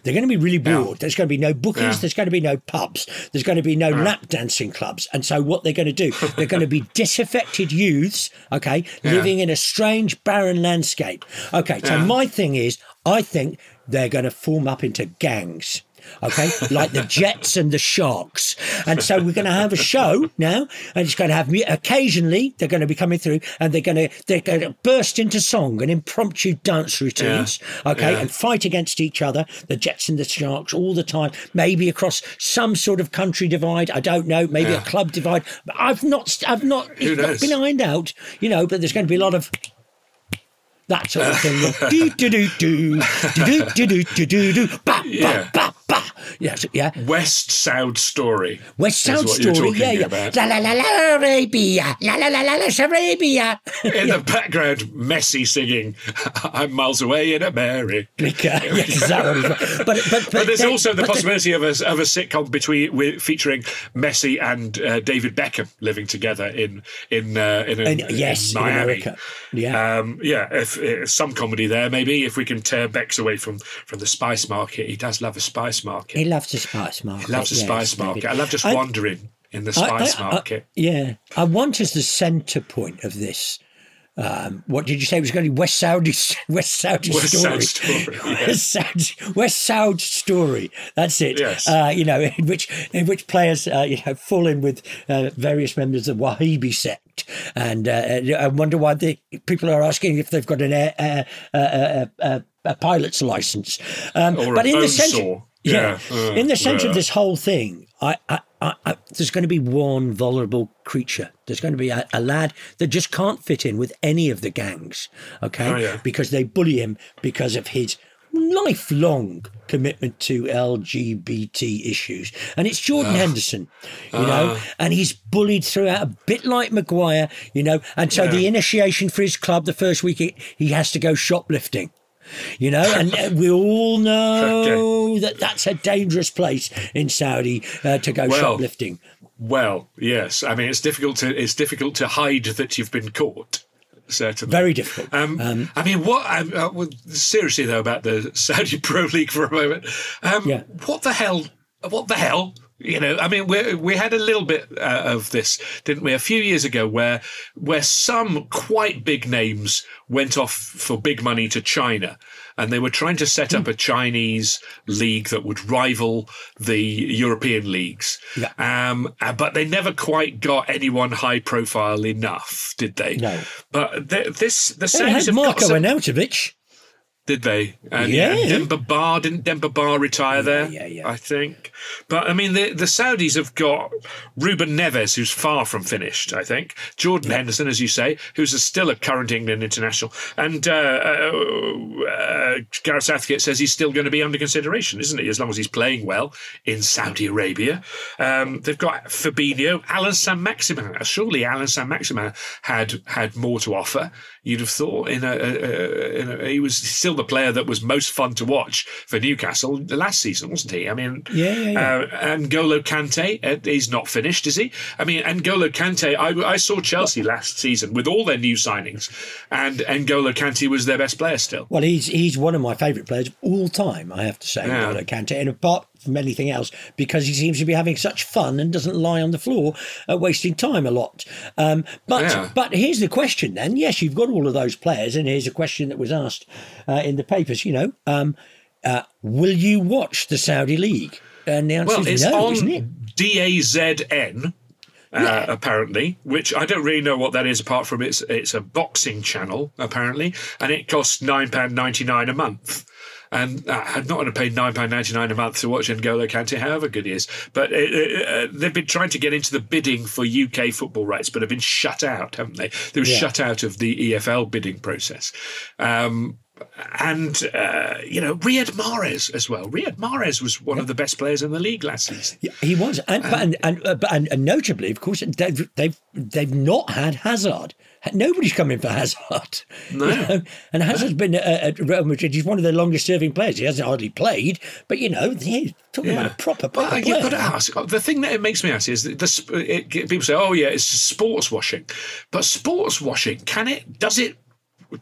They're going to be really bored. There's going to be no bookies. Yeah. There's going to be no pubs. There's going to be no lap dancing clubs. And so, what they're going to do, (laughs) they're going to be disaffected youths, okay, living in a strange, barren landscape. Okay, so Yeah. my thing is, I think they're going to form up into gangs. Okay, like the Jets and the Sharks. And so we're going to have a show now, and it's going to have me. Occasionally, they're going to be coming through, and they're going to they're going to burst into song and impromptu dance routines, okay, Yeah. and fight against each other. The Jets and the Sharks all the time, maybe across some sort of country divide. I don't know, maybe a club divide. But I've not, I've not, not been ironed out, you know. But there's going to be a lot of that sort of thing. do do do do do do do do do do Yeah. Ba ba. Yes, yeah. West Sound Story. West Side Story, yeah, yeah. about. La la la la Arabia, la la la la la Arabia. (laughs) In the background, Messi singing, (laughs) I'm miles away in America. (laughs) yes, is that what it's But but but, But there's also the possibility of a, of a sitcom between with, featuring Messi and uh, David Beckham living together in in uh, in, in, yes, in Miami. America. Yeah. um, yeah. If, if some comedy there, maybe if we can tear Bex away from from the spice market, he does love a spice market. He loves the spice market. He loves the yes, spice market. I love just I- wandering in the I- I- spice I- market. yeah, I want as the centre point of this. Um, what did you say it was going to be (laughs) West Saudi West Saudi West story? Story, (laughs) yeah. West Saudi West Saudi story. That's it. Yes. Uh, you know, in which in which players uh, you know fall in with uh, various members of the Wahhabi sect, and uh, I wonder why the people are asking if they've got an air, uh, uh, uh, uh, a pilot's license. Um, Or a but in the centre. Yeah, Yeah. Uh, in the centre of this whole thing, I, I, I, there's going to be one vulnerable creature. There's going to be a, a lad that just can't fit in with any of the gangs, okay? Oh, yeah. Because they bully him because of his lifelong commitment to LGBT issues. And it's Jordan Ah. Henderson, you know, and he's bullied throughout a bit like Maguire, you know, and so the initiation for his club the first week, he- he has to go shoplifting. You know, and uh, we all (laughs) know that that's a dangerous place in Saudi uh, to go Well, shoplifting. Well, yes. I mean, it's difficult to it's difficult to hide that you've been caught. Certainly, Very difficult. Um, I mean, what? Um, uh, well, seriously though, about the (laughs) Saudi Pro League for a moment. Um, Yeah. What the hell? What the hell? You know, I mean, we we had a little bit uh, of this, didn't we, a few years ago, where where some quite big names went off for big money to China, and they were trying to set up a Chinese league that would rival the European leagues. Yeah. Um, uh, but they never quite got anyone high profile enough, did they? No. But th- this the They had Marko some, Arnautovic. Did they? And Yeah. yeah, Demba Ba didn't Demba Ba retire there? yeah, yeah. I think. But I mean, the the Saudis have got Ruben Neves, who's far from finished. I think Jordan Henderson, as you say, who's a, still a current England international, and uh, uh, uh, Gareth Southgate says he's still going to be under consideration, isn't he? As long as he's playing well in Saudi Arabia. Um, they've got Fabinho, Allan Saint-Maximin. Surely Allan Saint-Maximin had had more to offer. You'd have thought in a, a, a, in a he was still the player that was most fun to watch for Newcastle last season, wasn't he? I mean, Yeah, yeah, yeah. Uh, N'Golo Kante, uh, he's not finished, is he? I mean, N'Golo Kante, I, I saw Chelsea last season with all their new signings, and N'Golo Kante was their best player still. Well, he's he's one of my favourite players of all time, I have to say, Yeah. N'Golo Kante. And apart from anything else, because he seems to be having such fun and doesn't lie on the floor, uh, wasting time a lot. Um, but Yeah. but here's the question then. Yes, you've got all of those players, and here's a question that was asked uh, in the papers. You know, um, uh, will you watch the Saudi League? And the answer Well, is it's no, on isn't it? DAZN. Uh, apparently, which I don't really know what that is, apart from it's it's a boxing channel apparently, and it costs nine pound ninety nine a month. And uh, I'm not going to pay nine pound ninety nine a month to watch N'Golo Kante, however good he is. But uh, uh, they've been trying to get into the bidding for UK football rights, but have been shut out, haven't they? They were Yeah. shut out of the EFL bidding process. Um, and uh, you know Riyad Mahrez as well. Riyad Mahrez was one of the best players in the league last season. Yeah, he was, and and and, uh, and, and notably, of course, they've they've they've not had Hazard. Nobody's come in for Hazard. No. You know? And Hazard's been at Real Madrid. He's one of their longest-serving players. He hasn't hardly played, but you know, he's talking about a proper proper Well, you've got to ask. The thing that it makes me ask is that the, it, people say, "Oh, yeah, it's sports washing," but sports washing can it? Does it?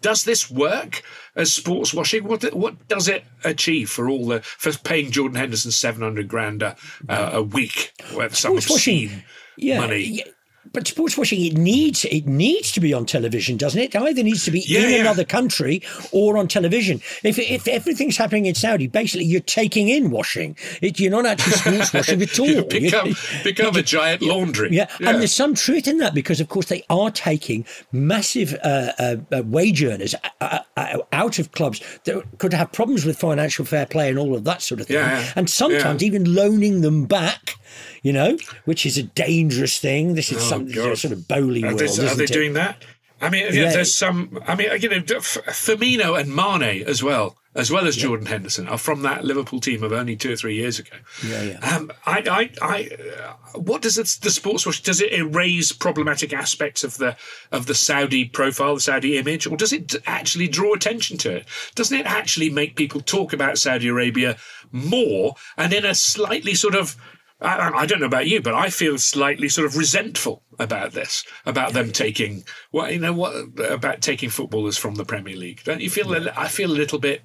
Does this work as sports washing? What what does it achieve for all the for paying Jordan Henderson seven hundred grand a, uh, a week? Sports washing, yeah, money. yeah. But sports washing, it needs it needs to be on television, doesn't it? It either needs to be Yeah, in yeah. another country or on television. If if everything's happening in Saudi, basically you're taking in washing. It, you're not actually sports (laughs) washing at all. You You- become, become a giant laundry. yeah. and there's some truth in that because, of course, they are taking massive uh, uh, uh, wage earners uh, uh, out of clubs that could have problems with financial fair play and all of that sort of thing, Yeah, yeah. and sometimes even loaning them back. You know, which is a dangerous thing. This is Oh, some God. sort of bowling Are world. they, isn't are they it? doing that? I mean, yeah, Yeah. there's some. I mean, you know, Firmino and Mane as well, as well as Jordan Henderson, are from that Liverpool team of only two or three years ago. Yeah, yeah. Um, I, I, I, what does it, the sports wash? Does it erase problematic aspects of the of the Saudi profile, the Saudi image, or does it actually draw attention to it? Doesn't it actually make people talk about Saudi Arabia more and in a slightly sort of I, I don't know about you, but I feel slightly sort of resentful about this, about them taking what you know what about taking footballers from the Premier League. Don't you feel? a- I feel a little bit.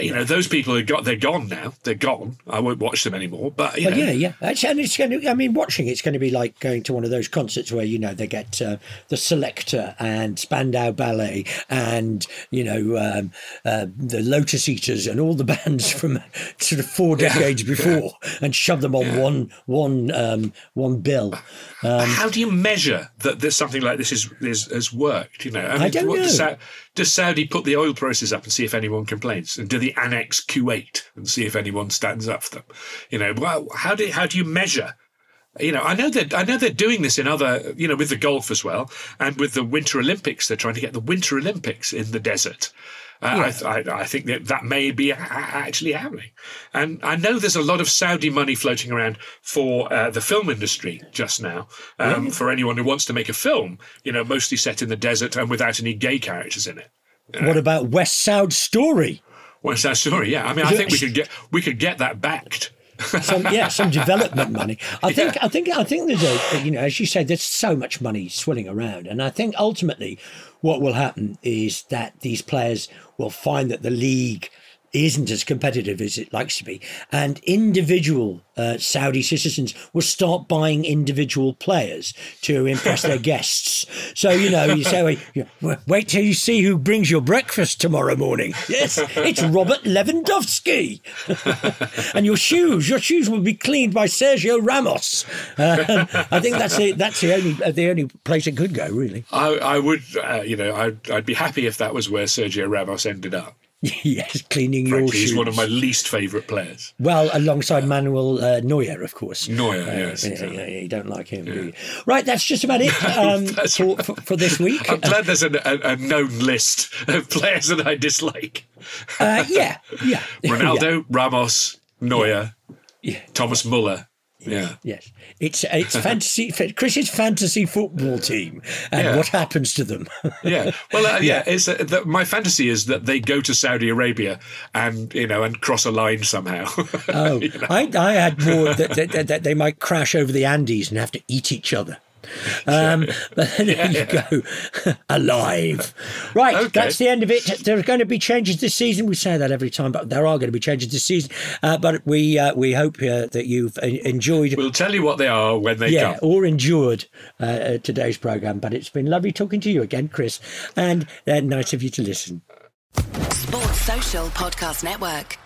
You know, those people are got. They're gone now. They're gone. I won't watch them anymore. But know, yeah, yeah. Actually, and it's going to. I mean, watching it's going to be like going to one of those concerts where you know they get uh, the Selecter and Spandau Ballet and you know um, uh, the Lotus Eaters and all the (laughs) bands from sort of four decades before and shove them on one one um, one bill. how do you measure that there's something like this is, is has worked? You know, I, don't Does, know. Sa- does Saudi put the oil prices up and see if anyone complains, and do they annex Kuwait and see if anyone stands up for them? You know, well, how do how do you measure? You know, I know that I know they're doing this in other, you know, with the golf as well, and with the Winter Olympics. They're trying to get the Winter Olympics in the desert. Uh, I, I, I think that that may be actually happening, and I know there's a lot of Saudi money floating around for uh, the film industry just now. Um, For anyone who wants to make a film, you know, mostly set in the desert and without any gay characters in it. What about West Saud Story? What's that story? Yeah, I mean, I think we could get we could get that backed. Some yeah some (laughs) development money. I think i think i think there's a you know as you say there's so much money swilling around. And i think ultimately what will happen is that these players will find that the league isn't as competitive as it likes to be and individual uh, saudi citizens will start buying individual players to impress their (laughs) guests so you know you say well, wait till you see who brings your breakfast tomorrow morning yes it's robert lewandowski (laughs) and your shoes, your shoes will be cleaned by Sergio Ramos. Uh, I think that's the, that's the only uh, the only place it could go, really. I, I would, uh, you know, I'd, I'd be happy if that was where Sergio Ramos ended up. (laughs) yes, cleaning your shoes. he's one of my least favourite players. well, alongside Manuel uh, Neuer, of course. Neuer, Uh, yes, yeah, exactly. yeah, you don't like him, do you? Right, that's just about it (laughs) um, for, for, for this week. I'm glad there's a, a, a known list of players that I dislike. Uh, yeah, yeah. (laughs) Ronaldo, Ramos, Neuer, Yeah. Thomas Muller. Yeah. Yes, it's it's fantasy Chris's fantasy football team, and Yeah. what happens to them. (laughs) Yeah. Well, uh, yeah. It's uh, that my fantasy is that they go to Saudi Arabia and you know and cross a line somehow. (laughs) Oh, I, I had more that, that, that they might crash over the Andes and have to eat each other. Um, (laughs) but there you go, (laughs) alive. Right, Okay. that's the end of it. There are going to be changes this season. We say that every time, but there are going to be changes this season. Uh, but we uh, we hope uh, that you've uh, enjoyed. we'll tell you what they are when they yeah, come. or endured uh, uh, today's program, but it's been lovely talking to you again, Chris, and uh, nice of you to listen. Sports Social Podcast Network.